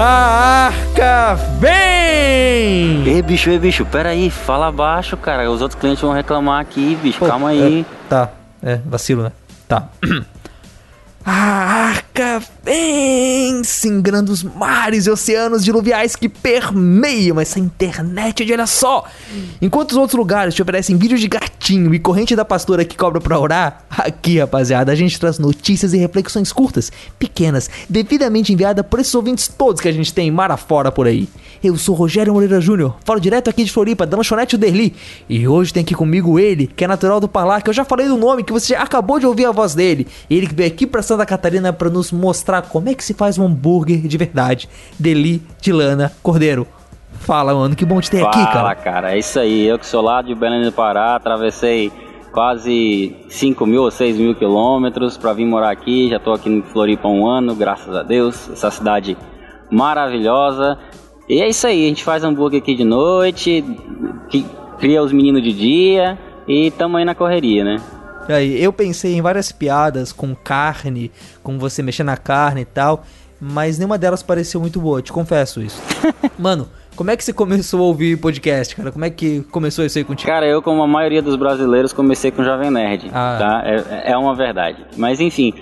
A arca vem! Ei, bicho, ei, bicho, pera aí, fala baixo, cara. Os outros clientes vão reclamar aqui, bicho. Pô, Calma aí. é, tá, é, vacilo, né? Tá. A arca vem, singrando os mares e oceanos diluviais que permeiam essa internet de olha só. Enquanto os outros lugares te oferecem vídeos de gatinho e corrente da pastora que cobra pra orar, aqui, rapaziada, a gente traz notícias e reflexões curtas, pequenas, devidamente enviadas por esses ouvintes todos que a gente tem mar afora por aí. Eu sou Rogério Moreira Júnior, falo direto aqui de Floripa, da lanchonete Derli, e hoje tem aqui comigo ele, que é natural do Parlar, que eu já falei do nome, que você já acabou de ouvir a voz dele. Ele que veio aqui pra Santa Catarina pra nos mostrar como é que se faz um hambúrguer de verdade. Deli de Lana Cordeiro. Fala, mano, que bom te ter aqui, Fala, cara. cara. É isso aí. Eu que sou lá de Belém do Pará, atravessei quase 5 mil ou 6 mil quilômetros pra vir morar aqui. Já tô aqui em Floripa há um ano, graças a Deus. Essa cidade maravilhosa. E é isso aí. A gente faz hambúrguer aqui de noite, cria os meninos de dia e tamo aí na correria, né? Aí, eu pensei em várias piadas com carne, com você mexer na carne e tal, mas nenhuma delas pareceu muito boa, te confesso isso. Mano, como é que você começou a ouvir podcast, cara? Como é que começou isso aí contigo? Cara, eu, como a maioria dos brasileiros, comecei com Jovem Nerd, Ah. tá? É, é uma verdade. Mas enfim,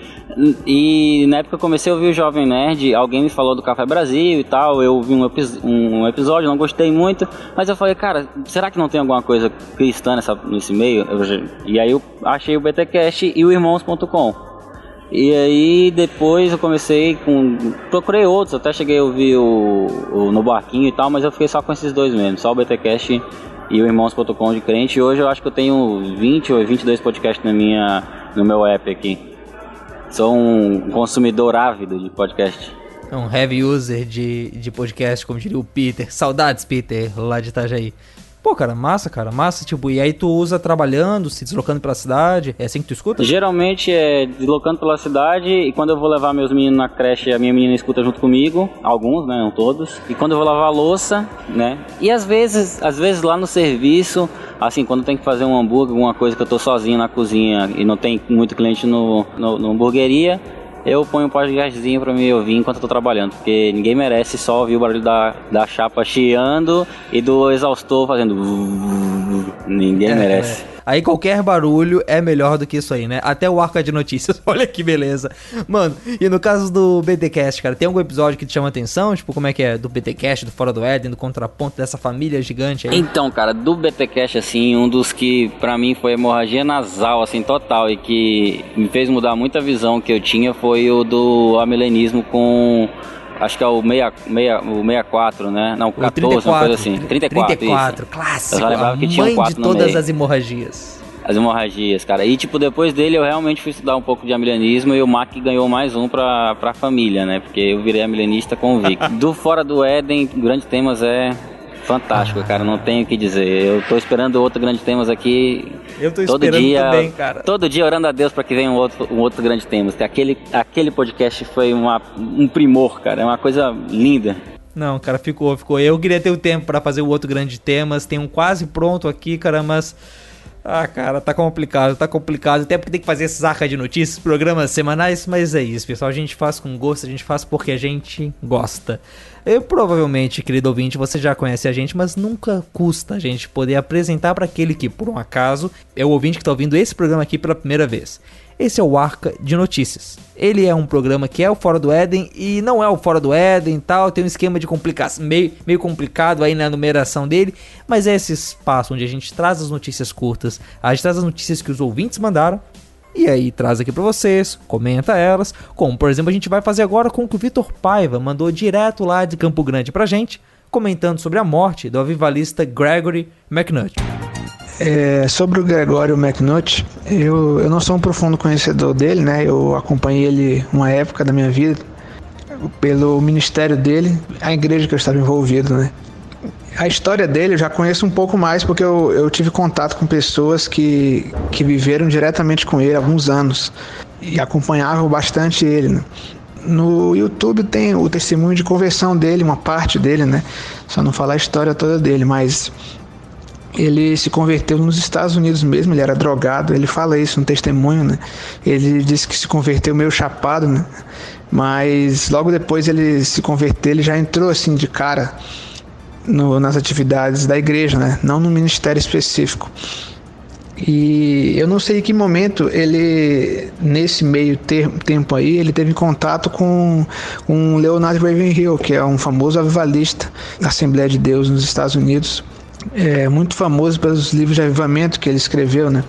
e na época eu comecei a ouvir o Jovem Nerd, alguém me falou do Café Brasil e tal, eu ouvi um, epi- um episódio, não gostei muito, mas eu falei, cara, será que não tem alguma coisa cristã nessa, nesse meio? Eu e aí eu achei o BTcast e o Irmãos.com. E aí depois eu comecei com. Procurei outros, até cheguei a ouvir o, o No Barquinho e tal, mas eu fiquei só com esses dois mesmo, só o BTcast e o Irmãos.com de crente. E hoje eu acho que eu tenho 20 ou 22 podcasts na minha, no meu app aqui. Sou um consumidor ávido de podcast. É um heavy user de, de podcast, como diria o Peter. Saudades, Peter, lá de Itajaí. Pô, cara, massa, cara, massa. Tipo, e aí tu usa trabalhando, se deslocando pela cidade? É assim que tu escuta? Geralmente é deslocando pela cidade e quando eu vou levar meus meninos na creche, a minha menina escuta junto comigo, alguns, né, não todos. E quando eu vou lavar louça, né? E às vezes, às vezes lá no serviço, assim, quando tem que fazer um hambúrguer, alguma coisa que eu tô sozinho na cozinha e não tem muito cliente no, no, no hamburgueria, eu ponho um podcastzinho pra me ouvir enquanto eu tô trabalhando, porque ninguém merece só ouvir o barulho da, da chapa chiando e do exaustor fazendo. Ninguém É, merece. É. Aí qualquer barulho é melhor do que isso aí, né? Até o arca de notícias. Olha que beleza. Mano, e no caso do BTcast, cara, tem algum episódio que te chama atenção? Tipo, como é que é? Do BTcast, do Fora do Éden, do Contraponto, dessa família gigante aí? Então, cara, do BTcast, assim, um dos que pra mim foi hemorragia nasal, assim, total, e que me fez mudar muita visão que eu tinha foi o do amilenismo com. Acho que é o, 6, 6, o 64, né? Não, o 14, uma coisa assim. 34, 34 isso. clássico. Eu só lembrava a que tinha um mãe 4 de todas as hemorragias. As hemorragias, cara. E, tipo, depois dele eu realmente fui estudar um pouco de amilenismo e o Mac ganhou mais um pra, pra família, né? Porque eu virei amilenista convicto. do Fora do Éden, Grandes Temas é fantástico, cara. Não tenho o que dizer. Eu tô esperando outro Grande Temas aqui. Eu tô todo esperando dia, também, cara. Todo dia orando a Deus pra que venha um outro, um outro Grande Temas. Que aquele, aquele podcast foi uma, um primor, cara. É uma coisa linda. Não, cara, ficou, ficou. Eu queria ter o tempo pra fazer o outro grande temas. Tem um quase pronto aqui, cara, mas. Ah, cara, tá complicado, tá complicado. Até porque tem que fazer esses arcas de notícias, programas semanais, mas é isso, pessoal. A gente faz com gosto, a gente faz porque a gente gosta. Eu provavelmente, querido ouvinte, você já conhece a gente, mas nunca custa a gente poder apresentar para aquele que, por um acaso, é o ouvinte que tá ouvindo esse programa aqui pela primeira vez. Esse é o Arca de Notícias. Ele é um programa que é o Fora do Éden e não é o Fora do Éden e tal, tem um esquema de complicação meio, meio complicado aí na numeração dele, mas é esse espaço onde a gente traz as notícias curtas, a gente traz as notícias que os ouvintes mandaram e aí traz aqui pra vocês, comenta elas, como por exemplo a gente vai fazer agora com o que o Vitor Paiva mandou direto lá de Campo Grande pra gente, comentando sobre a morte do avivalista Gregory McNutt. É, sobre o Gregório McNutt, eu, eu não sou um profundo conhecedor dele, né? Eu acompanhei ele uma época da minha vida pelo ministério dele, a igreja que eu estava envolvido, né? A história dele eu já conheço um pouco mais porque eu, eu tive contato com pessoas que, que viveram diretamente com ele há alguns anos e acompanhavam bastante ele. Né? No YouTube tem o testemunho de conversão dele, uma parte dele, né? Só não falar a história toda dele, mas ele se converteu nos Estados Unidos mesmo, ele era drogado, ele fala isso no testemunho, né? Ele disse que se converteu meio chapado, né? mas logo depois ele se converteu, ele já entrou assim de cara no, nas atividades da igreja, né? Não no ministério específico. E eu não sei em que momento ele, nesse meio ter, tempo aí, ele teve contato com, com Leonard Ravenhill, que é um famoso avivalista da Assembleia de Deus nos Estados Unidos. É muito famoso pelos livros de avivamento que ele escreveu, né?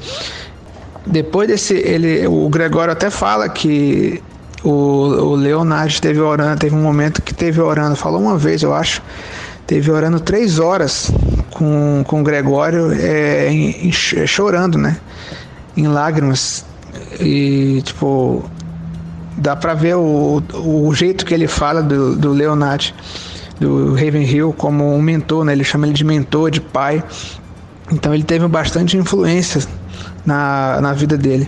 Depois desse, ele, o Gregório até fala que o, o Leonard teve orando, teve um momento que teve orando, falou uma vez, eu acho, teve orando três horas com, com o Gregório é, em, em, chorando, né? Em lágrimas. E, tipo, dá pra ver o, o jeito que ele fala do, do Leonard, do Ravenhill, como um mentor, né? Ele chama ele de mentor, de pai. Então ele teve bastante influência na, na vida dele.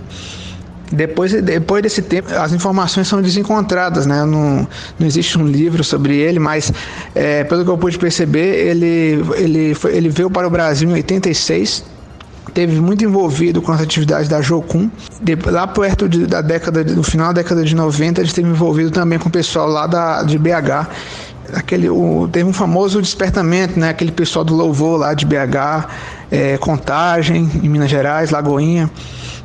Depois, depois desse tempo, as informações são desencontradas, né? Não, não existe um livro sobre ele, mas é, pelo que eu pude perceber, ele, ele, foi, ele veio para o Brasil em 86, teve muito envolvido com as atividades da Jocum. De, lá perto de, da década, no final da década de 90, ele esteve envolvido também com o pessoal lá da, de BH. Aquele, o, teve um famoso despertamento, né? Aquele pessoal do louvor lá de BH, é, Contagem, em Minas Gerais, Lagoinha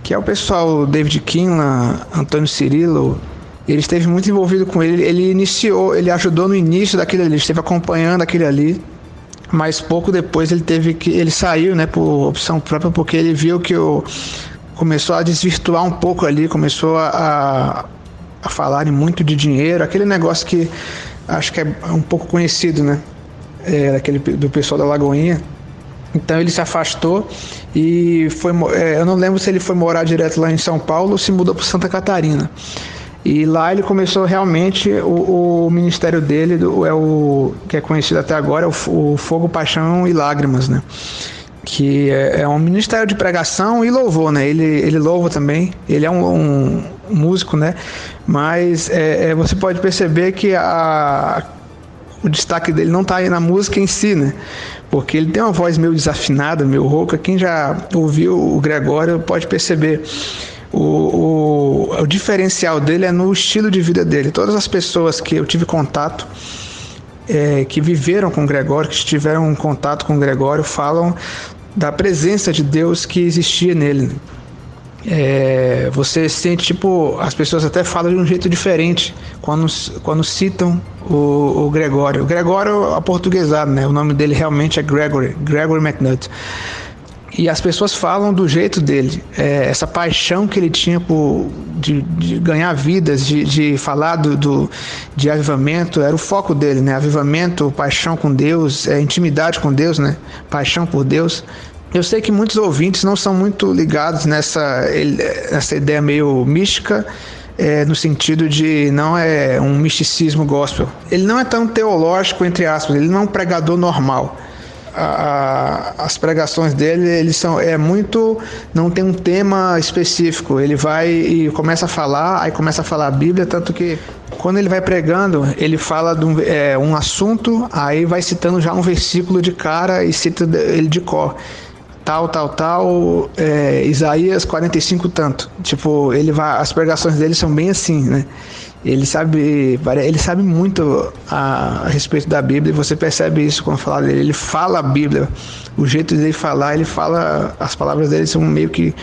que é o pessoal David Kinlan, Antônio Cirilo, ele esteve muito envolvido com ele. Ele iniciou, ele ajudou no início daquele ali, esteve acompanhando aquele ali. Mas pouco depois ele teve que. Ele saiu, né, por opção própria, porque ele viu que o, começou a desvirtuar um pouco ali, começou a, a falarem muito de dinheiro, aquele negócio que acho que é um pouco conhecido, né? É, daquele, do pessoal da Lagoinha. Então ele se afastou e foi. É, eu não lembro se ele foi morar direto lá em São Paulo ou se mudou para Santa Catarina. E lá ele começou realmente o, o ministério dele, do, é o que é conhecido até agora, é o, o Fogo, Paixão e Lágrimas, né? Que é, é, um ministério de pregação e louvor, né? Ele, ele louva também, ele é um, um músico, né? Mas é, é, você pode perceber que a, o destaque dele não está aí na música em si, né? Porque ele tem uma voz meio desafinada, meio rouca. Quem já ouviu o Gregório pode perceber. O, o, o, diferencial dele é no estilo de vida dele. Todas as pessoas que eu tive contato, é, que viveram com Gregório, que tiveram um contato com Gregório, falam da presença de Deus que existia nele. É, você sente, tipo, as pessoas até falam de um jeito diferente quando, quando citam o, o Gregório. O Gregório aportuguesado, né? O nome dele realmente é Gregory, Gregory McNutt. E as pessoas falam do jeito dele, é, essa paixão que ele tinha por de, de ganhar vidas, de, de falar do, do, de avivamento, era o foco dele, né? Avivamento, paixão com Deus, é, intimidade com Deus, né? Paixão por Deus. Eu sei que muitos ouvintes não são muito ligados nessa, nessa ideia meio mística, é, no sentido de não é um misticismo gospel. Ele não é tão teológico, entre aspas, ele não é um pregador normal. A, as pregações dele eles são é muito não tem um tema específico ele vai e começa a falar aí começa a falar a Bíblia tanto que quando ele vai pregando ele fala de um, é, um assunto aí vai citando já um versículo de cara e cita ele de cor tal, tal, tal, é, Isaías 45 tanto. Tipo, ele vai, as pregações dele são bem assim, né? Ele sabe, ele sabe muito a, a respeito da Bíblia e você percebe isso quando fala dele. Ele fala a Bíblia, o jeito dele falar, ele fala, as palavras dele são meio que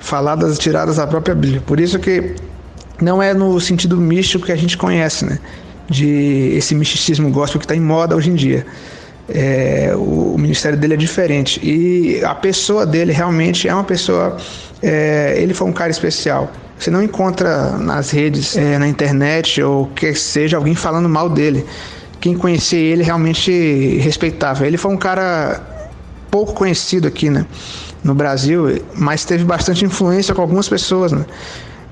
faladas, tiradas da própria Bíblia. Por isso que não é no sentido místico que a gente conhece, né? De esse misticismo gospel que está em moda hoje em dia. É, o, ministério dele é diferente e a pessoa dele realmente é uma pessoa. É, ele foi um cara especial. Você não encontra nas redes, é, na internet ou que seja alguém falando mal dele. Quem conhecia ele realmente respeitava. Ele foi um cara pouco conhecido aqui, né, no Brasil, mas teve bastante influência com algumas pessoas, né?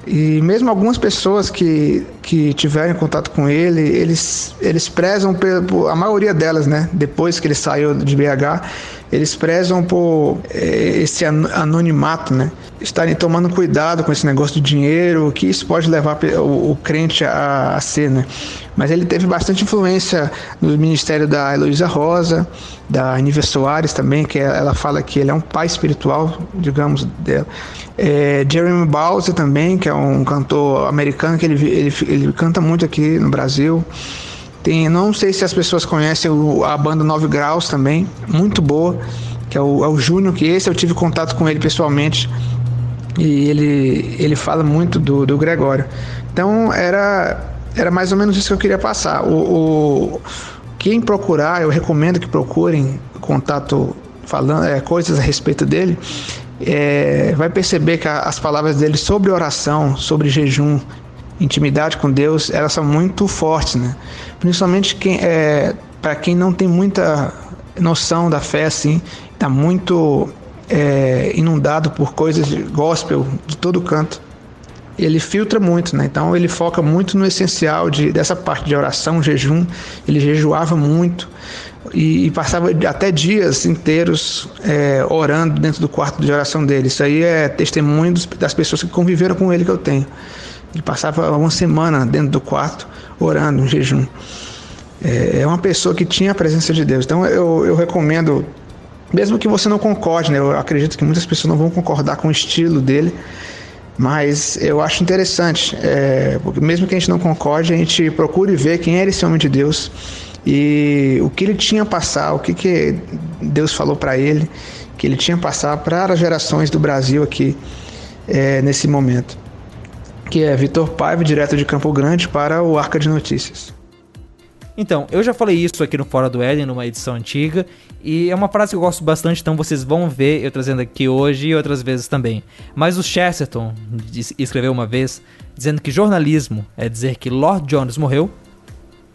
E mesmo algumas pessoas que, que tiveram contato com ele, eles, eles prezam, pelo, a maioria delas, né? Depois que ele saiu de BH, eles prezam por é, esse anonimato, né? Estarem tomando cuidado com esse negócio do dinheiro, que isso pode levar o, o crente a, a ser, né? Mas ele teve bastante influência no ministério da Heloísa Rosa, da Aniva Soares também, que ela fala que ele é um pai espiritual, digamos, dela. É, Jeremy Bowser também, que é um cantor americano, que ele, ele, ele canta muito aqui no Brasil. Tem, não sei se as pessoas conhecem a banda 9 Graus também, muito boa, que é o, é o Júnior, que esse eu tive contato com ele pessoalmente e ele, ele fala muito do, do Gregório. Então era, era mais ou menos isso que eu queria passar. O, o quem procurar, eu recomendo que procurem contato falando é, coisas a respeito dele. É, vai perceber que a, as palavras dele sobre oração, sobre jejum, intimidade com Deus, elas são muito fortes, né? Principalmente quem, é, para quem não tem muita noção da fé, assim, está muito é, inundado por coisas de gospel de todo canto. Ele filtra muito, né? Então ele foca muito no essencial de, dessa parte de oração, jejum. Ele jejuava muito e, e passava até dias inteiros é, orando dentro do quarto de oração dele. Isso aí é testemunho dos, das pessoas que conviveram com ele que eu tenho. Ele passava uma semana dentro do quarto orando, em jejum. É, é uma pessoa que tinha a presença de Deus. Então eu, eu recomendo, mesmo que você não concorde, né, eu acredito que muitas pessoas não vão concordar com o estilo dele, mas eu acho interessante, é, mesmo que a gente não concorde, a gente procure ver quem era esse homem de Deus e o que ele tinha a passar, o que, que Deus falou para ele, que ele tinha a passar para as gerações do Brasil aqui é, nesse momento que é Vitor Paiva, direto de Campo Grande, para o Arca de Notícias. Então, eu já falei isso aqui no Fora do Éden, numa edição antiga, e é uma frase que eu gosto bastante, então vocês vão ver eu trazendo aqui hoje e outras vezes também. Mas o Chesterton escreveu uma vez dizendo que jornalismo é dizer que Lord Jones morreu,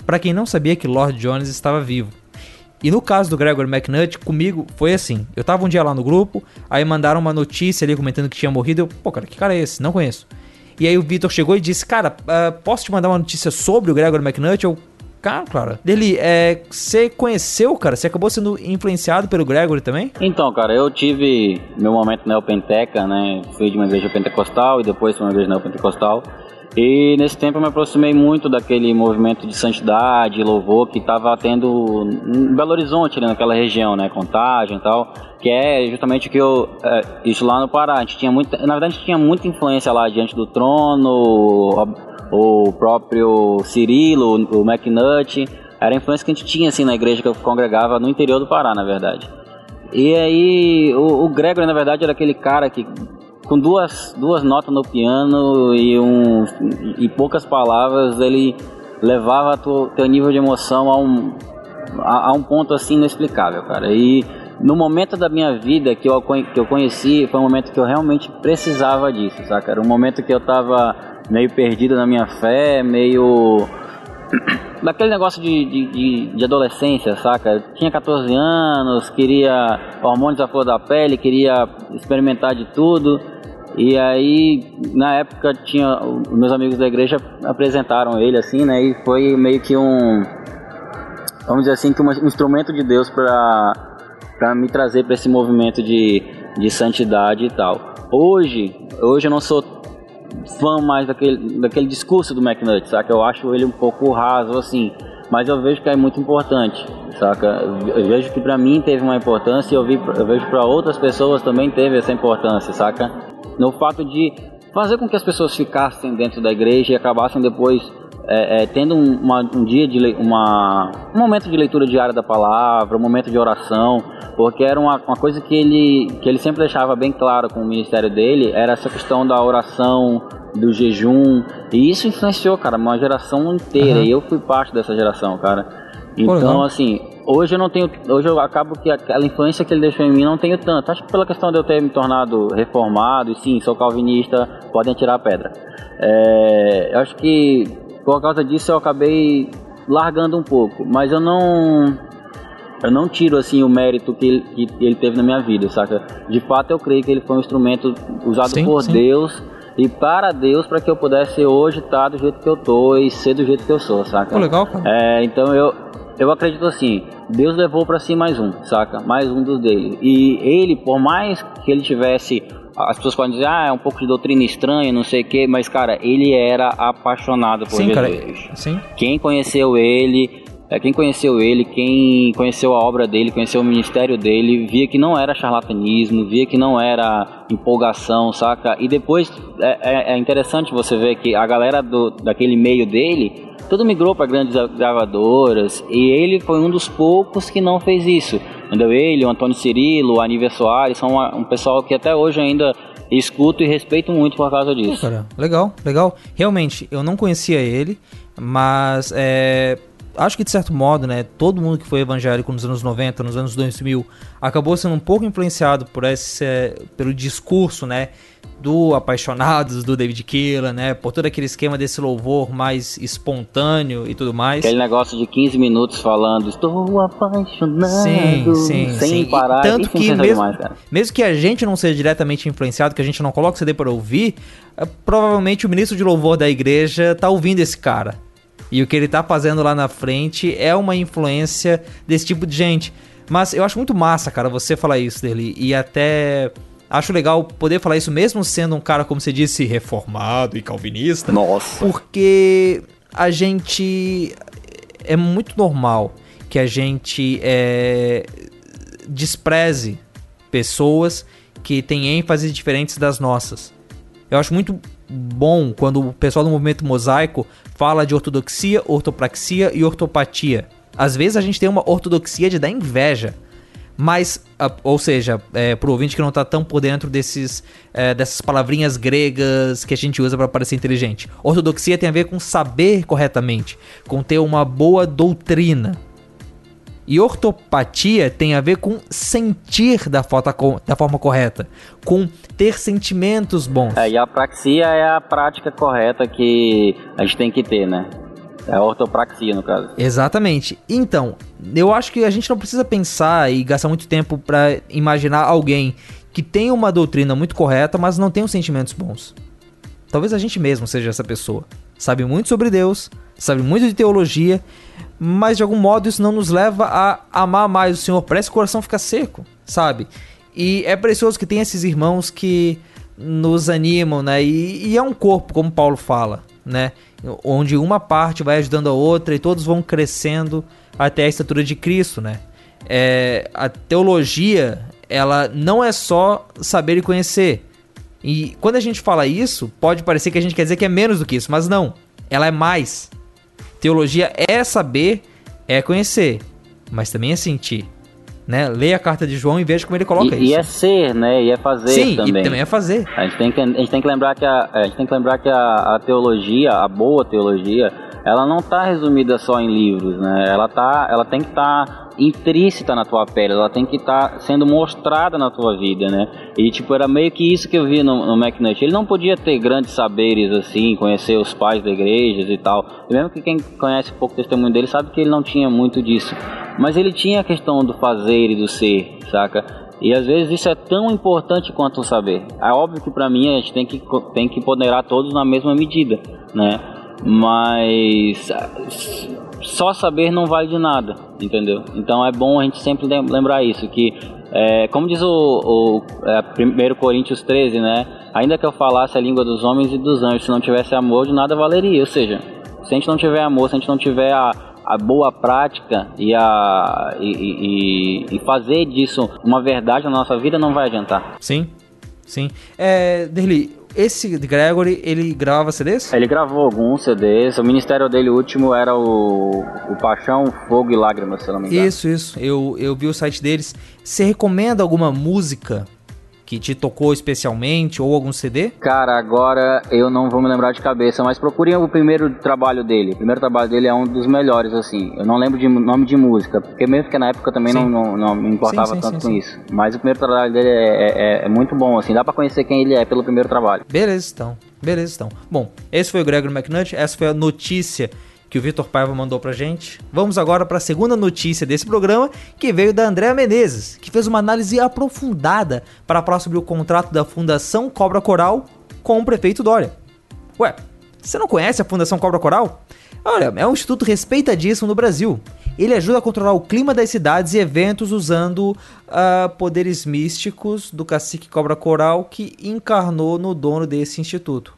para quem não sabia que Lord Jones estava vivo. E no caso do Gregor McNutt, comigo foi assim: eu tava um dia lá no grupo, aí mandaram uma notícia ali comentando que tinha morrido. Eu, pô, cara, que cara é esse? Não conheço. E aí o Vitor chegou e disse: Cara, uh, posso te mandar uma notícia sobre o Gregor McNutt? Eu, cara, claro. Dele, é, você conheceu, cara? Você acabou sendo influenciado pelo Gregory também? Então, cara, eu tive meu momento neopenteca, né? Fui de uma igreja pentecostal e depois uma igreja neopentecostal. E nesse tempo eu me aproximei muito daquele movimento de santidade, louvor que estava tendo em Belo Horizonte, ali naquela região, né? Contagem e tal. Que é justamente o que eu. É, isso lá no Pará. A gente tinha muita. Na verdade, a gente tinha muita influência lá diante do trono, o, próprio Cirilo, o McNutt. Era a influência que a gente tinha assim na igreja que eu congregava no interior do Pará, na verdade. E aí, o, o Gregory, na verdade, era aquele cara que com duas, duas notas no piano e, um, e poucas palavras, ele levava o teu nível de emoção a um, a, a, um ponto assim inexplicável, cara. E no momento da minha vida que eu, que eu conheci, foi um momento que eu realmente precisava disso, saca? Era um momento que eu tava meio perdido na minha fé, meio. daquele negócio de, de, de, adolescência, saca? Tinha 14 anos, queria hormônios à flor da pele, queria experimentar de tudo. E aí, na época, tinha meus amigos da igreja apresentaram ele assim, né? E foi meio que um, vamos dizer assim, que um instrumento de Deus para para me trazer para esse movimento de, de santidade e tal. Hoje, hoje eu não sou fã mais daquele, daquele discurso do McNutt, saca? Eu acho ele um pouco raso assim, mas eu vejo que é muito importante, saca? Eu vejo que para mim teve uma importância e eu, vi, eu vejo para outras pessoas também teve essa importância, saca? no fato de fazer com que as pessoas ficassem dentro da igreja e acabassem depois é, é, tendo um, uma, um dia de uma, um momento de leitura diária da palavra, um momento de oração, porque era uma, uma coisa que ele, que ele sempre deixava bem claro com o ministério dele, era essa questão da oração, do jejum, e isso influenciou, cara, uma geração inteira, uhum. e eu fui parte dessa geração, cara. Então, assim, hoje eu não tenho. Hoje eu acabo que aquela influência que ele deixou em mim não tenho tanto. Acho que pela questão de eu ter me tornado reformado, e sim, sou calvinista, podem tirar a pedra. É, eu acho que por causa disso eu acabei largando um pouco, mas eu não. Eu não tiro assim o mérito que ele, que ele teve na minha vida, saca? De fato eu creio que ele foi um instrumento usado sim, por sim. Deus e para Deus para que eu pudesse hoje estar do jeito que eu tô e ser do jeito que eu sou, saca? Pô, legal, cara. É, então eu, eu acredito assim, Deus levou para si mais um, saca? Mais um dos dele. E ele, por mais que ele tivesse as pessoas podem dizer, ah, é um pouco de doutrina estranha, não sei o quê, mas, cara, ele era apaixonado por sim, Jesus. Cara, sim. Quem conheceu ele, é, quem conheceu ele, quem conheceu a obra dele, conheceu o ministério dele, via que não era charlatanismo, via que não era empolgação, saca? E depois é, é, é interessante você ver que a galera do, daquele meio dele, tudo migrou para grandes gravadoras e ele foi um dos poucos que não fez isso. Entendeu? Ele, o Antônio Cirilo, o Aníbal Soares, são uma, um pessoal que até hoje ainda escuto e respeito muito por causa disso. Cara, legal, legal. Realmente, eu não conhecia ele, mas é, acho que de certo modo, né, todo mundo que foi evangélico nos anos 90, nos anos 2000, acabou sendo um pouco influenciado por esse, pelo discurso, né, do Apaixonados, do David Keelan, né, por todo aquele esquema desse louvor mais espontâneo e tudo mais. Aquele negócio de 15 minutos falando, estou apaixonado, sim, sim, sem sim. parar. E tanto que mesmo, demais, mesmo que a gente não seja diretamente influenciado, que a gente não coloque CD para ouvir, é, provavelmente o ministro de louvor da igreja tá ouvindo esse cara. E o que ele tá fazendo lá na frente é uma influência desse tipo de gente. Mas eu acho muito massa, cara, você falar isso dele. E até acho legal poder falar isso mesmo sendo um cara, como você disse, reformado e calvinista. Nossa. Porque a gente. É muito normal que a gente é, despreze pessoas que têm ênfases diferentes das nossas. Eu acho muito bom quando o pessoal do movimento mosaico fala de ortodoxia, ortopraxia e ortopatia. Às vezes a gente tem uma ortodoxia de dar inveja. Mas, ou seja, é, pro ouvinte que não tá tão por dentro desses, é, dessas palavrinhas gregas que a gente usa para parecer inteligente. Ortodoxia tem a ver com saber corretamente, com ter uma boa doutrina. E ortopatia tem a ver com sentir da, forma correta, com ter sentimentos bons. É, e a praxia é a prática correta que a gente tem que ter, né? É a ortopraxia, no caso. Exatamente. Então, eu acho que a gente não precisa pensar e gastar muito tempo para imaginar alguém que tem uma doutrina muito correta, mas não tem os sentimentos bons. Talvez a gente mesmo seja essa pessoa. Sabe muito sobre Deus, sabe muito de teologia, mas de algum modo isso não nos leva a amar mais o Senhor. Parece que o coração fica seco, sabe? E é precioso que tem esses irmãos que nos animam, né? E, e, é um corpo, como Paulo fala, né? Onde uma parte vai ajudando a outra e todos vão crescendo até a estatura de Cristo, né? É, a teologia, ela não é só saber e conhecer. E quando a gente fala isso, pode parecer que a gente quer dizer que é menos do que isso, mas não. Ela é mais. Teologia é saber, é conhecer, mas também é sentir. Né? Leia a carta de João e veja como ele coloca e, isso. E é ser, né? E é fazer Sim, também. também é fazer. A gente tem que, a gente tem que lembrar que a, a gente tem que lembrar que a, a teologia, a boa teologia, ela não está resumida só em livros, né? Ela tá, ela tem que estar tá intrínseca na tua pele, ela tem que estar tá sendo mostrada na tua vida, né? E tipo, era meio que isso que eu vi no, no McNutt. Ele não podia ter grandes saberes assim, conhecer os pais da igreja e tal. E mesmo que quem conhece um pouco o testemunho dele sabe que ele não tinha muito disso. Mas ele tinha a questão do fazer e do ser, saca? E às vezes isso é tão importante quanto o saber. É óbvio que para mim a gente tem que, tem que ponderar todos na mesma medida, né? Mas só saber não vale de nada, entendeu? Então é bom a gente sempre lembrar isso, que é, como diz o, o é, 1 Coríntios 13, né? Ainda que eu falasse a língua dos homens e dos anjos, se não tivesse amor, de nada valeria. Ou seja, se a gente não tiver amor, se a gente não tiver a, a boa prática e, a, e, e, e, fazer disso uma verdade na nossa vida, não vai adiantar. Sim, sim. É, Derli, esse Gregory, ele grava CDs? Ele gravou alguns CDs. O ministério dele último era o, o Paixão, Fogo e Lágrimas, se não me engano. Isso, isso. Eu, eu vi o site deles. Você recomenda alguma música que te tocou especialmente ou algum CD? Cara, agora eu não vou me lembrar de cabeça, mas procurem o primeiro trabalho dele. O primeiro trabalho dele é um dos melhores, assim. Eu não lembro de nome de música, porque mesmo que na época eu também não, não, não, me importava sim, sim, tanto sim, com isso. Mas o primeiro trabalho dele é, é, é, é muito bom, assim. Dá para conhecer quem ele é pelo primeiro trabalho. Beleza, então. Beleza, então. Bom, esse foi o Gregory McNutt, essa foi a notícia que o Vitor Paiva mandou pra gente. Vamos agora para a segunda notícia desse programa, que veio da Andréa Menezes, que fez uma análise aprofundada para falar sobre o contrato da Fundação Cobra Coral com o prefeito Dória. Ué, você não conhece a Fundação Cobra Coral? Olha, é um instituto respeitadíssimo no Brasil, Ele ajuda a controlar o clima das cidades e eventos usando uh, poderes místicos do cacique Cobra Coral que encarnou no dono desse instituto.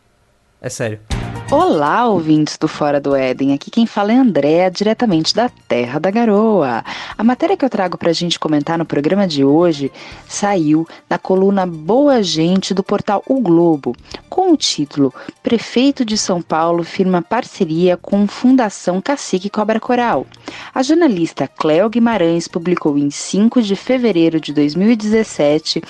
É sério. Olá, ouvintes do Fora do Éden. Aqui quem fala é Andréa, diretamente da Terra da Garoa. A matéria que eu trago para a gente comentar no programa de hoje saiu na coluna Boa Gente do portal O Globo, com o título Prefeito de São Paulo firma parceria com Fundação Cacique Cobra Coral. A jornalista Cléo Guimarães publicou em 5 de fevereiro de 2017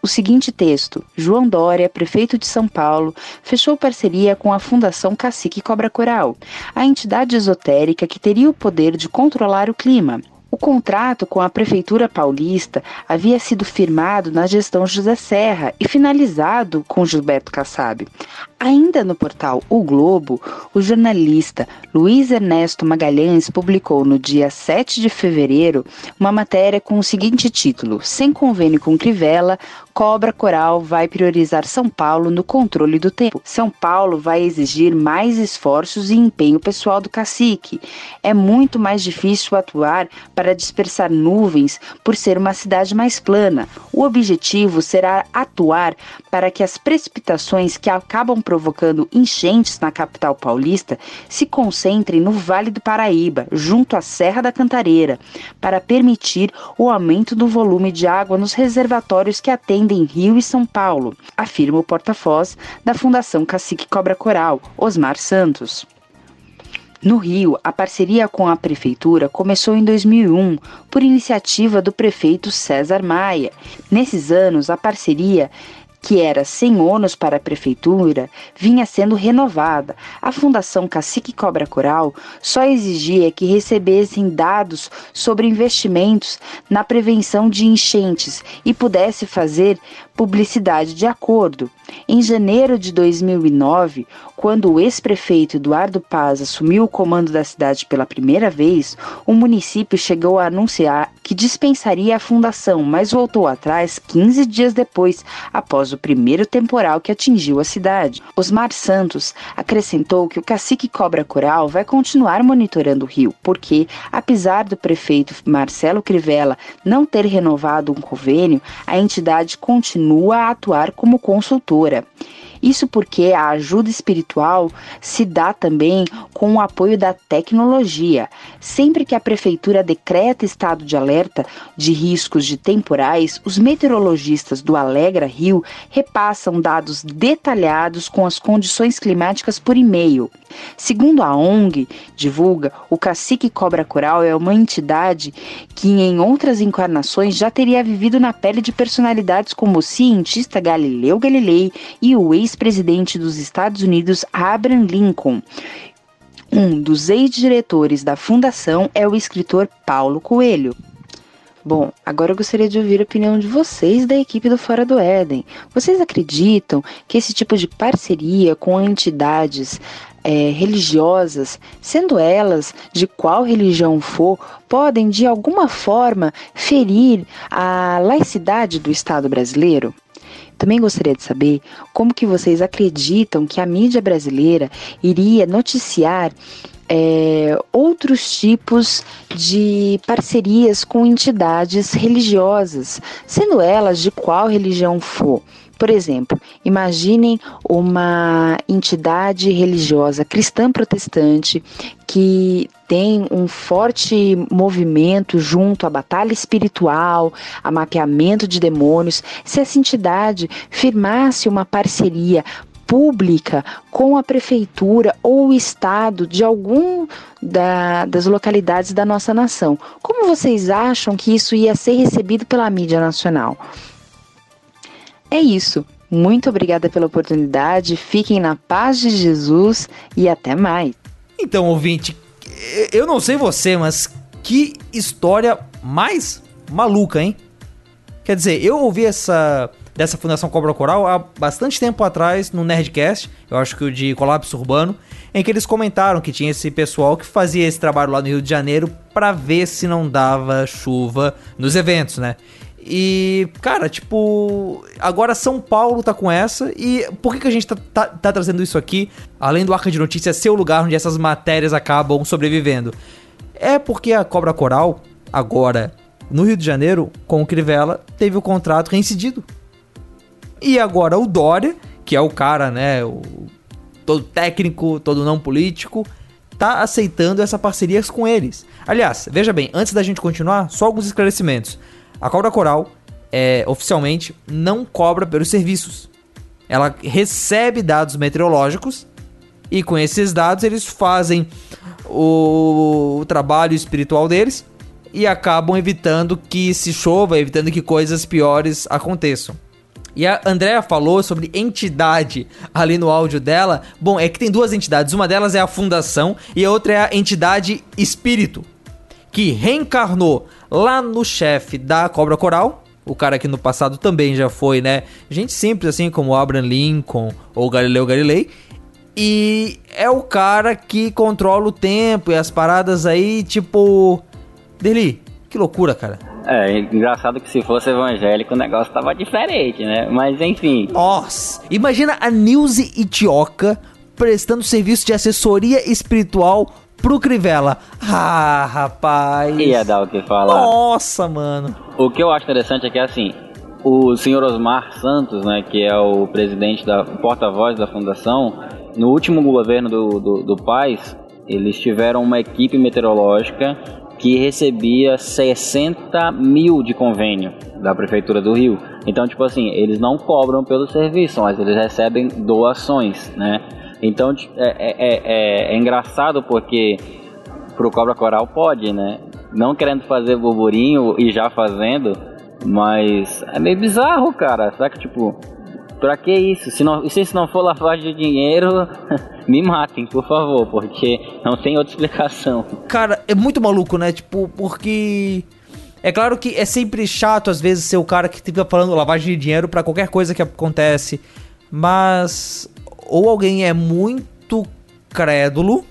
o seguinte texto: João Dória, prefeito de São Paulo, fechou parceria com a Fundação Fundação Cacique Cobra Coral, a entidade esotérica que teria o poder de controlar o clima. O contrato com a Prefeitura Paulista havia sido firmado na gestão José Serra e finalizado com Gilberto Kassab. Ainda no portal O Globo, o jornalista Luiz Ernesto Magalhães publicou no dia 7 de fevereiro uma matéria com o seguinte título: Sem convênio com Crivella, Cobra Coral vai priorizar São Paulo no controle do tempo. São Paulo vai exigir mais esforços e empenho pessoal do cacique. É muito mais difícil atuar para dispersar nuvens por ser uma cidade mais plana. O objetivo será atuar para que as precipitações que acabam provocando enchentes na capital paulista se concentrem no Vale do Paraíba, junto à Serra da Cantareira, para permitir o aumento do volume de água nos reservatórios que atendem Rio e São Paulo, afirma o porta-voz da Fundação Cacique Cobra Coral, Osmar Santos. No Rio, a parceria com a prefeitura começou em 2001 por iniciativa do prefeito César Maia. Nesses anos, a parceria que era sem ônus para a prefeitura, vinha sendo renovada. A Fundação Cacique Cobra Coral só exigia que recebessem dados sobre investimentos na prevenção de enchentes e pudesse fazer publicidade de acordo. Em janeiro de 2009, quando o ex-prefeito Eduardo Paz assumiu o comando da cidade pela primeira vez, o município chegou a anunciar que dispensaria a fundação, mas voltou atrás 15 dias depois, após o primeiro temporal que atingiu a cidade. Osmar Santos acrescentou que o cacique Cobra Coral vai continuar monitorando o rio, porque, apesar do prefeito Marcelo Crivella não ter renovado um convênio, a entidade continua continua a atuar como consultora. Isso porque a ajuda espiritual se dá também com o apoio da tecnologia. Sempre que a prefeitura decreta estado de alerta de riscos de temporais, os meteorologistas do Alegra Rio repassam dados detalhados com as condições climáticas por e-mail. Segundo a ONG divulga, o cacique Cobra Coral é uma entidade que em outras encarnações já teria vivido na pele de personalidades como o cientista Galileu Galilei e o ex ex-presidente dos Estados Unidos Abraham Lincoln. Um dos ex-diretores da fundação é o escritor Paulo Coelho. Bom, agora eu gostaria de ouvir a opinião de vocês da equipe do Fora do Éden. Vocês acreditam que esse tipo de parceria com entidades é, religiosas, sendo elas de qual religião for, podem de alguma forma ferir a laicidade do Estado brasileiro? Também gostaria de saber como que vocês acreditam que a mídia brasileira iria noticiar é, outros tipos de parcerias com entidades religiosas, sendo elas de qual religião for. Por exemplo, imaginem uma entidade religiosa cristã protestante que tem um forte movimento junto à batalha espiritual, a mapeamento de demônios. Se essa entidade firmasse uma parceria pública com a prefeitura ou o estado de algum da, das localidades da nossa nação. Como vocês acham que isso ia ser recebido pela mídia nacional? É isso. Muito obrigada pela oportunidade. Fiquem na paz de Jesus e até mais. Então, ouvinte, eu não sei você, mas que história mais maluca, hein? Quer dizer, eu ouvi essa dessa Fundação Cobra Coral há bastante tempo atrás no Nerdcast, eu acho que o de Colapso Urbano, em que eles comentaram que tinha esse pessoal que fazia esse trabalho lá no Rio de Janeiro para ver se não dava chuva nos eventos, né? E, cara, tipo, agora São Paulo tá com essa. E por que, que a gente tá, tá, tá trazendo isso aqui? Além do Arca de Notícias ser o lugar onde essas matérias acabam sobrevivendo. É porque a Cobra Coral, agora no Rio de Janeiro, com o Crivella, teve o contrato reincidido. E agora o Dória, que é o cara, né, o todo técnico, todo não político, tá aceitando essa parceria com eles. Aliás, veja bem, antes da gente continuar, só alguns esclarecimentos. A Cobra Coral, é, oficialmente, não cobra pelos serviços. Ela recebe dados meteorológicos e com esses dados eles fazem o, o trabalho espiritual deles e acabam evitando que se chova, evitando que coisas piores aconteçam. E a Andrea falou sobre entidade ali no áudio dela. Bom, é que tem duas entidades. Uma delas é a Fundação e a outra é a entidade Espírito, que reencarnou lá no chefe da Cobra Coral. O cara que no passado também já foi, né? Gente simples assim como Abraham Lincoln ou Galileu Galilei. E é o cara que controla o tempo e as paradas aí, tipo. Deli, que loucura, cara. É, engraçado que se fosse evangélico o negócio tava diferente, né? Mas enfim. Nossa, imagina a Nilce Itioca prestando serviço de assessoria espiritual pro Crivella. Ah, rapaz. Ia dar o que falar. Nossa, mano. O que eu acho interessante é que assim, o senhor Osmar Santos, né, que é o presidente da porta-voz da fundação, no último governo do, do, do Paz, eles tiveram uma equipe meteorológica que recebia 60 mil de convênio da Prefeitura do Rio. Então, tipo assim, eles não cobram pelo serviço, mas eles recebem doações, né? Então, é, é, é, é engraçado porque pro Cobra Coral pode, né? Não querendo fazer burburinho e já fazendo, mas é meio bizarro, cara. Será que, tipo, Pra que isso? Se, não, se isso não for lavagem de dinheiro, me matem, por favor, porque não tem outra explicação. Cara, é muito maluco, né? Tipo, porque. É claro que é sempre chato, às vezes, ser o cara que fica falando lavagem de dinheiro para qualquer coisa que acontece. Mas. Ou alguém é muito crédulo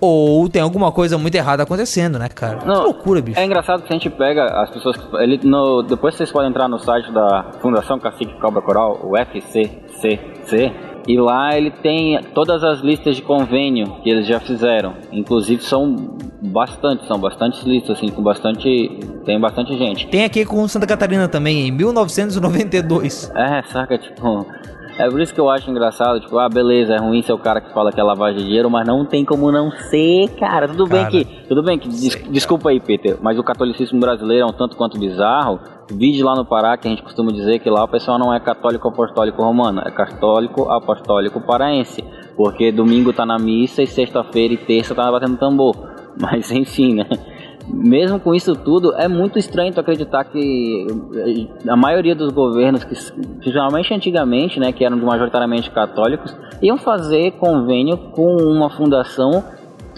ou tem alguma coisa muito errada acontecendo, né, cara? Não, que loucura, bicho. É engraçado que a gente pega as pessoas que. Ele, no, depois vocês podem entrar no site da Fundação Cacique Cobra Coral, o FCCC, e lá ele tem todas as listas de convênio que eles já fizeram. Inclusive são bastante, são bastantes listas, assim, com bastante. Tem bastante gente. Tem aqui com Santa Catarina também, em 1992. É, saca, tipo. É por isso que eu acho engraçado, tipo, ah, beleza, é ruim ser o cara que fala que é lavagem de dinheiro, mas não tem como não ser, cara. Tudo cara, bem que. Tudo bem que. Des, desculpa aí, Peter, mas o catolicismo brasileiro é um tanto quanto bizarro. Vide lá no Pará que a gente costuma dizer que lá o pessoal não é católico apostólico romano, é católico apostólico paraense. Porque domingo tá na missa e sexta-feira e terça tá batendo tambor. Mas enfim, né? Mesmo com isso tudo, é muito estranho tu acreditar que a maioria dos governos, que, que geralmente antigamente, né, que eram majoritariamente católicos, iam fazer convênio com uma fundação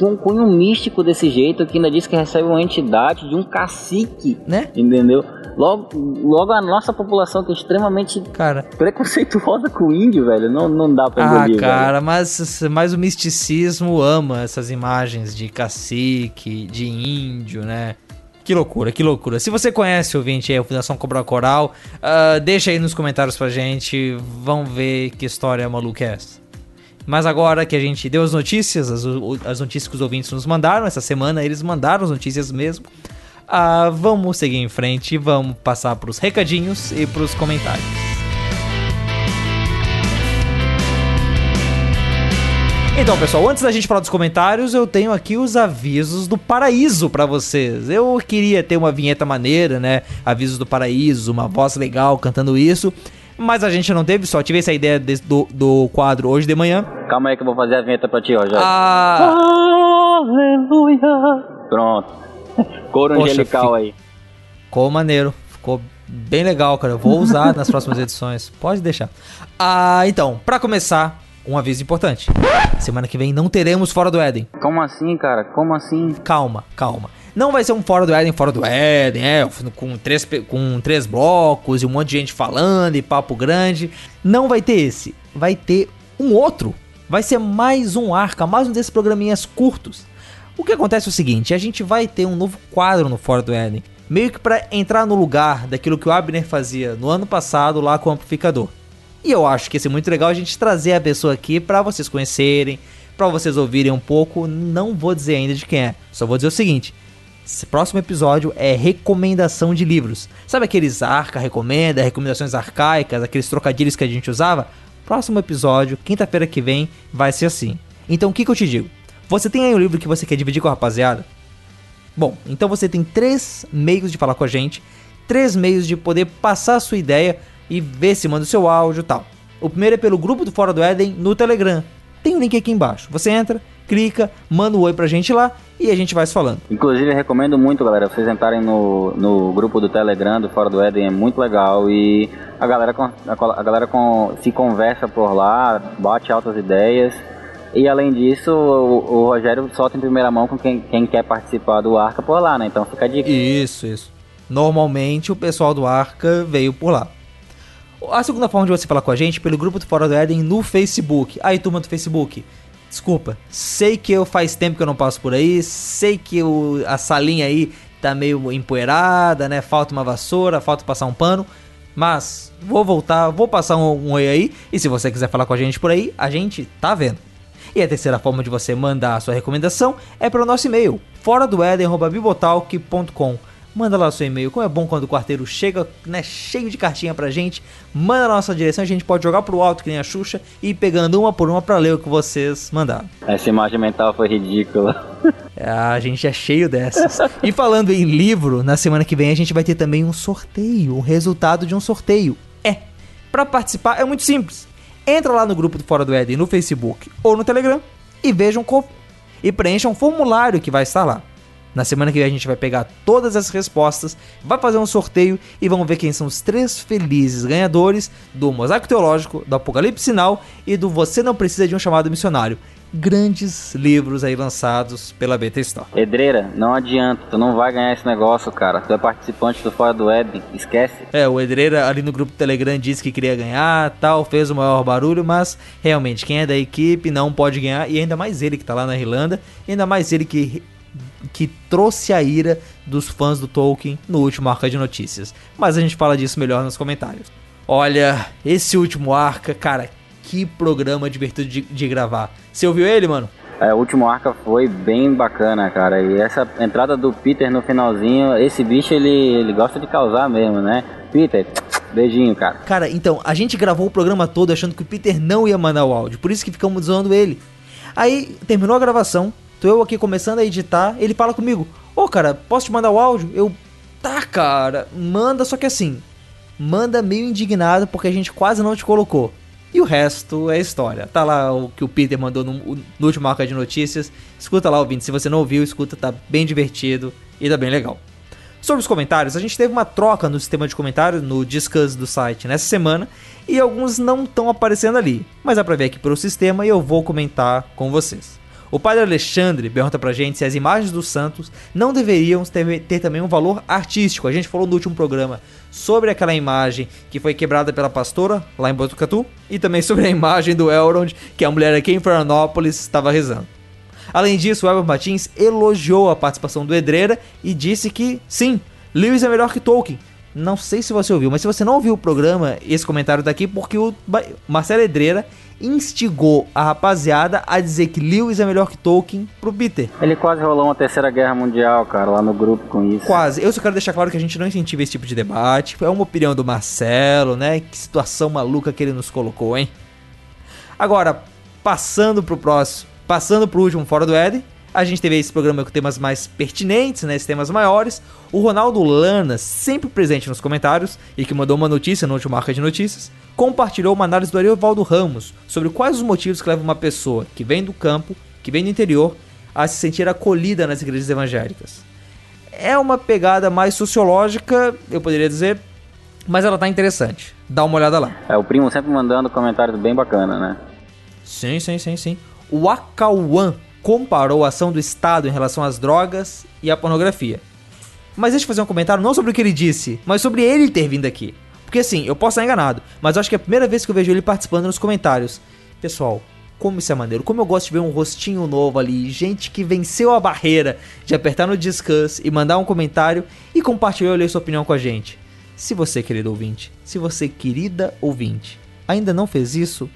com um cunho místico desse jeito, que ainda diz que recebe uma entidade de um cacique, né? Entendeu? Logo, logo a nossa população que é extremamente cara, preconceituosa com o índio, velho, não, não dá pra engolir, Ah, cara, velho. mas, mas o misticismo ama essas imagens de cacique, de índio, né? Que loucura, que loucura. Se você conhece o ouvinte aí, a Fundação Cobra Coral, uh, deixa aí nos comentários pra gente. Vamos ver que história maluca é essa. Mas agora que a gente deu as notícias, as, as notícias que os ouvintes nos mandaram, essa semana eles mandaram as notícias mesmo. Ah, vamos seguir em frente vamos passar para os recadinhos e para os comentários. Então, pessoal, antes da gente falar dos comentários, eu tenho aqui os avisos do paraíso para vocês. Eu queria ter uma vinheta maneira, né? Avisos do paraíso, uma voz legal cantando isso. Mas a gente não teve, só tive essa ideia desse, do, do quadro hoje de manhã. Calma aí que eu vou fazer a vinheta pra ti, ó, já. Ah! Aleluia! Pronto. Coro Poxa, angelical aí. Ficou maneiro. Ficou bem legal, cara. Eu vou usar nas próximas edições. Pode deixar. Ah, então, para começar, um aviso importante. Semana que vem não teremos Fora do Éden. Como assim, cara? Como assim? Calma, calma. Não vai ser um Fora do Éden, Fora do Éden, é, com três, com três blocos e um monte de gente falando e papo grande. Não vai ter esse. Vai ter um outro. Vai ser mais um arca, mais um desses programinhas curtos. O que acontece é o seguinte, a gente vai ter um novo quadro no Fora do Éden, meio que para entrar no lugar daquilo que o Abner fazia no ano passado lá com o amplificador. E eu acho que ia ser muito legal a gente trazer a pessoa aqui para vocês conhecerem, para vocês ouvirem um pouco, não vou dizer ainda de quem é, só vou dizer o seguinte: esse próximo episódio é recomendação de livros. Sabe aqueles arca recomenda, recomendações arcaicas, aqueles trocadilhos que a gente usava? Próximo episódio, quinta-feira que vem, vai ser assim. Então o que, que eu te digo? Você tem aí um livro que você quer dividir com a rapaziada? Bom, então você tem três meios de falar com a gente, três meios de poder passar a sua ideia e ver se manda o seu áudio e tal. O primeiro é pelo grupo do Fora do Éden no Telegram. Tem o um link aqui embaixo. Você entra, clica, manda um oi pra gente lá e a gente vai se falando. Inclusive, recomendo muito, galera, vocês entrarem no, no grupo do Telegram do Fora do Éden, é muito legal e a galera, a galera se conversa por lá, bate altas ideias. E além disso, o, o, Rogério solta em primeira mão com quem, quem quer participar do Arca por lá, né? Então fica a dica. Isso, isso. Normalmente o pessoal do Arca veio por lá. A segunda forma de você falar com a gente pelo grupo do Fora do Éden no Facebook. Aí, turma do Facebook, Desculpa, sei que eu faz tempo que eu não passo por aí, sei que o, a salinha aí tá meio empoeirada, né? Falta uma vassoura, falta passar um pano, mas vou voltar, vou passar um, um oi aí, e se você quiser falar com a gente por aí, a gente tá vendo. E a terceira forma de você mandar a sua recomendação é pelo nosso e-mail, fora do manda lá o seu e-mail. Como é bom quando o quarteiro chega, né, cheio de cartinha pra gente, manda na nossa direção, a gente pode jogar pro alto que nem a Xuxa e ir pegando uma por uma pra ler o que vocês mandaram. Essa imagem mental foi ridícula. É, a gente é cheio dessas. e falando em livro, na semana que vem a gente vai ter também um sorteio, o resultado de um sorteio. É, para participar é muito simples. Entra lá no grupo do Fora do Éden no Facebook ou no Telegram e vejam e preencha um formulário que vai estar lá. Na semana que vem a gente vai pegar todas as respostas, vai fazer um sorteio e vamos ver quem são os três felizes ganhadores do Mosaico Teológico, do Apocalipse Sinal e do Você Não Precisa de um Chamado Missionário. Grandes livros aí lançados pela BT Store. Edreira, não adianta, tu não vai ganhar esse negócio, cara. Tu é participante do Fora do Web, esquece. É, o Edreira ali no grupo Telegram disse que queria ganhar, tal, fez o maior barulho, mas realmente quem é da equipe não pode ganhar, e ainda mais ele que tá lá na Irlanda, ainda mais ele que que trouxe a ira dos fãs do Tolkien no último Arca de Notícias. Mas a gente fala disso melhor nos comentários. Olha, esse último Arca, cara, que programa divertido de, de gravar. Você ouviu ele, mano? É, o último arca foi bem bacana, cara. E essa entrada do Peter no finalzinho, esse bicho ele, ele gosta de causar mesmo, né? Peter, beijinho, cara. Cara, então, a gente gravou o programa todo achando que o Peter não ia mandar o áudio, por isso que ficamos zoando ele. Aí terminou a gravação, Tô eu aqui começando a editar, ele fala comigo: Ô oh, cara, posso te mandar o áudio? Eu, tá, cara, manda, só que assim, manda meio indignado porque a gente quase não te colocou. E o resto é história. Tá lá o que o Peter mandou no, no último marca de notícias. Escuta lá, ouvinte. Se você não ouviu, escuta, tá bem divertido e tá bem legal. Sobre os comentários, a gente teve uma troca no sistema de comentários, no Discuss do site nessa semana, e alguns não estão aparecendo ali. Mas dá pra ver aqui pelo sistema e eu vou comentar com vocês. O padre Alexandre pergunta pra gente se as imagens dos santos não deveriam ter, ter, também um valor artístico. A gente falou no último programa sobre aquela imagem que foi quebrada pela pastora lá em Botucatu e também sobre a imagem do Elrond que a mulher aqui em Florianópolis estava rezando. Além disso, o Elber Martins elogiou a participação do Edreira e disse que, sim, Lewis é melhor que Tolkien. Não sei se você ouviu, mas se você não ouviu o programa, esse comentário tá aqui porque o Marcelo Edreira instigou a rapaziada a dizer que Lewis é melhor que Tolkien pro Peter. Ele quase rolou uma terceira guerra mundial, cara, lá no grupo com isso. Quase. Eu só quero deixar claro que a gente não incentiva esse tipo de debate. É uma opinião do Marcelo, né? Que situação maluca que ele nos colocou, hein? Agora, passando pro próximo, passando pro último Fora do Éden, a gente teve esse programa com temas mais pertinentes, né, esses temas maiores. O Ronaldo Lana, sempre presente nos comentários e que mandou uma notícia no último Marca de Notícias, compartilhou uma análise do Ariovaldo Ramos sobre quais os motivos que levam uma pessoa que vem do campo, que vem do interior, a se sentir acolhida nas igrejas evangélicas. É uma pegada mais sociológica, eu poderia dizer, mas ela tá interessante. Dá uma olhada lá. É, o primo sempre mandando comentários bem bacana, né? Sim, sim, sim, sim. O Akauan comparou a ação do Estado em relação às drogas e à pornografia. Mas deixa eu fazer um comentário não sobre o que ele disse, mas sobre ele ter vindo aqui. Porque assim, eu posso estar enganado, mas acho que é a primeira vez que eu vejo ele participando nos comentários. Pessoal, como isso é maneiro, como eu gosto de ver um rostinho novo ali, gente que venceu a barreira de apertar no Discuss e mandar um comentário e compartilhar e sua opinião com a gente. Se você, querido ouvinte, se você, querida ouvinte, ainda não fez isso,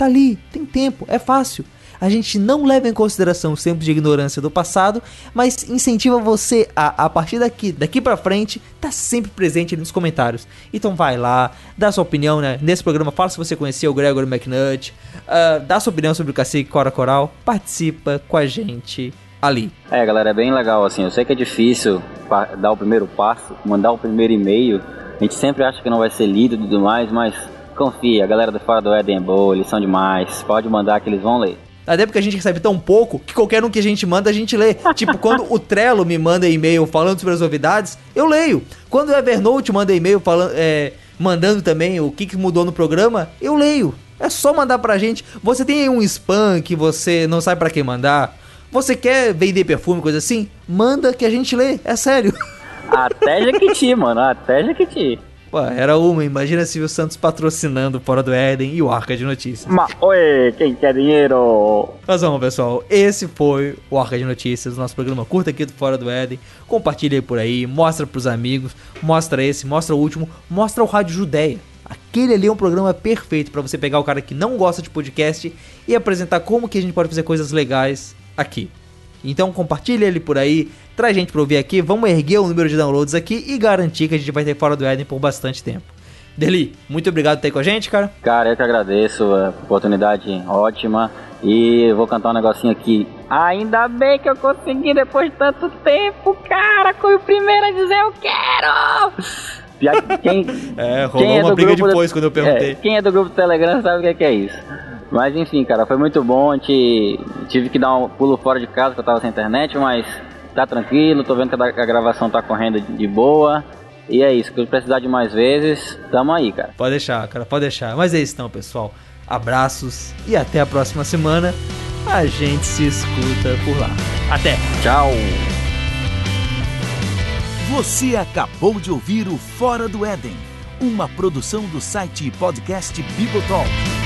tá ali, tem tempo, é fácil. A gente não leva em consideração os tempos de ignorância do passado, mas incentiva você a, a partir daqui, daqui para frente, tá sempre presente nos comentários. Então vai lá, dá sua opinião, né? Nesse programa, fala se você conhecia o Gregory McNutt, uh, dá sua opinião sobre o Cacique Cora Coral, participa com a gente ali. É, galera, é bem legal, assim, eu sei que é difícil dar o primeiro passo, mandar o primeiro e-mail, a gente sempre acha que não vai ser lido e tudo mais, mas confia, a galera do Fora do Éden é boa, eles são demais, pode mandar que eles vão ler. Até porque a gente recebe tão pouco que qualquer um que a gente manda a gente lê. tipo, quando o Trello me manda e-mail falando sobre as novidades, eu leio. Quando o Evernote manda e-mail falando, é, mandando também o que, que mudou no programa, eu leio. É só mandar pra gente. Você tem um spam que você não sabe para quem mandar? Você quer vender perfume, coisa assim? Manda que a gente lê. É sério. Até Jequiti, mano, até Jequiti. Pô, era uma, imagina Silvio Santos patrocinando Fora do Éden e o Arca de Notícias. Mas, oi, quem quer dinheiro? Mas vamos, pessoal, esse foi o Arca de Notícias, nosso programa curto aqui do Fora do Éden. Compartilha aí por aí, mostra pros amigos, mostra esse, mostra o último, mostra o Rádio Judéia. Aquele ali é um programa perfeito para você pegar o cara que não gosta de podcast e apresentar como que a gente pode fazer coisas legais aqui. Então compartilha ele por aí, traz gente pra ouvir aqui, vamos erguer o número de downloads aqui e garantir que a gente vai ter fora do Eden por bastante tempo. Deli, muito obrigado por ter com a gente, cara. Cara, eu que agradeço, a oportunidade ótima. E vou cantar um negocinho aqui. Ainda bem que eu consegui depois de tanto tempo, cara. Fui o primeiro a dizer eu quero. Quem, é, rolou quem é uma briga depois do, quando eu perguntei. É, quem é do grupo do Telegram sabe o que é, que é isso. Mas enfim, cara, foi muito bom. Te... Tive que dar um pulo fora de casa que eu tava sem internet, mas tá tranquilo, tô vendo que a gravação tá correndo de boa. E é isso, que eu precisar de mais vezes, tamo aí, cara. Pode deixar, cara, pode deixar. Mas é isso então, pessoal. Abraços e até a próxima semana. A gente se escuta por lá. Até! Tchau! Você acabou de ouvir o Fora do Éden, uma produção do site e podcast Bibotalk.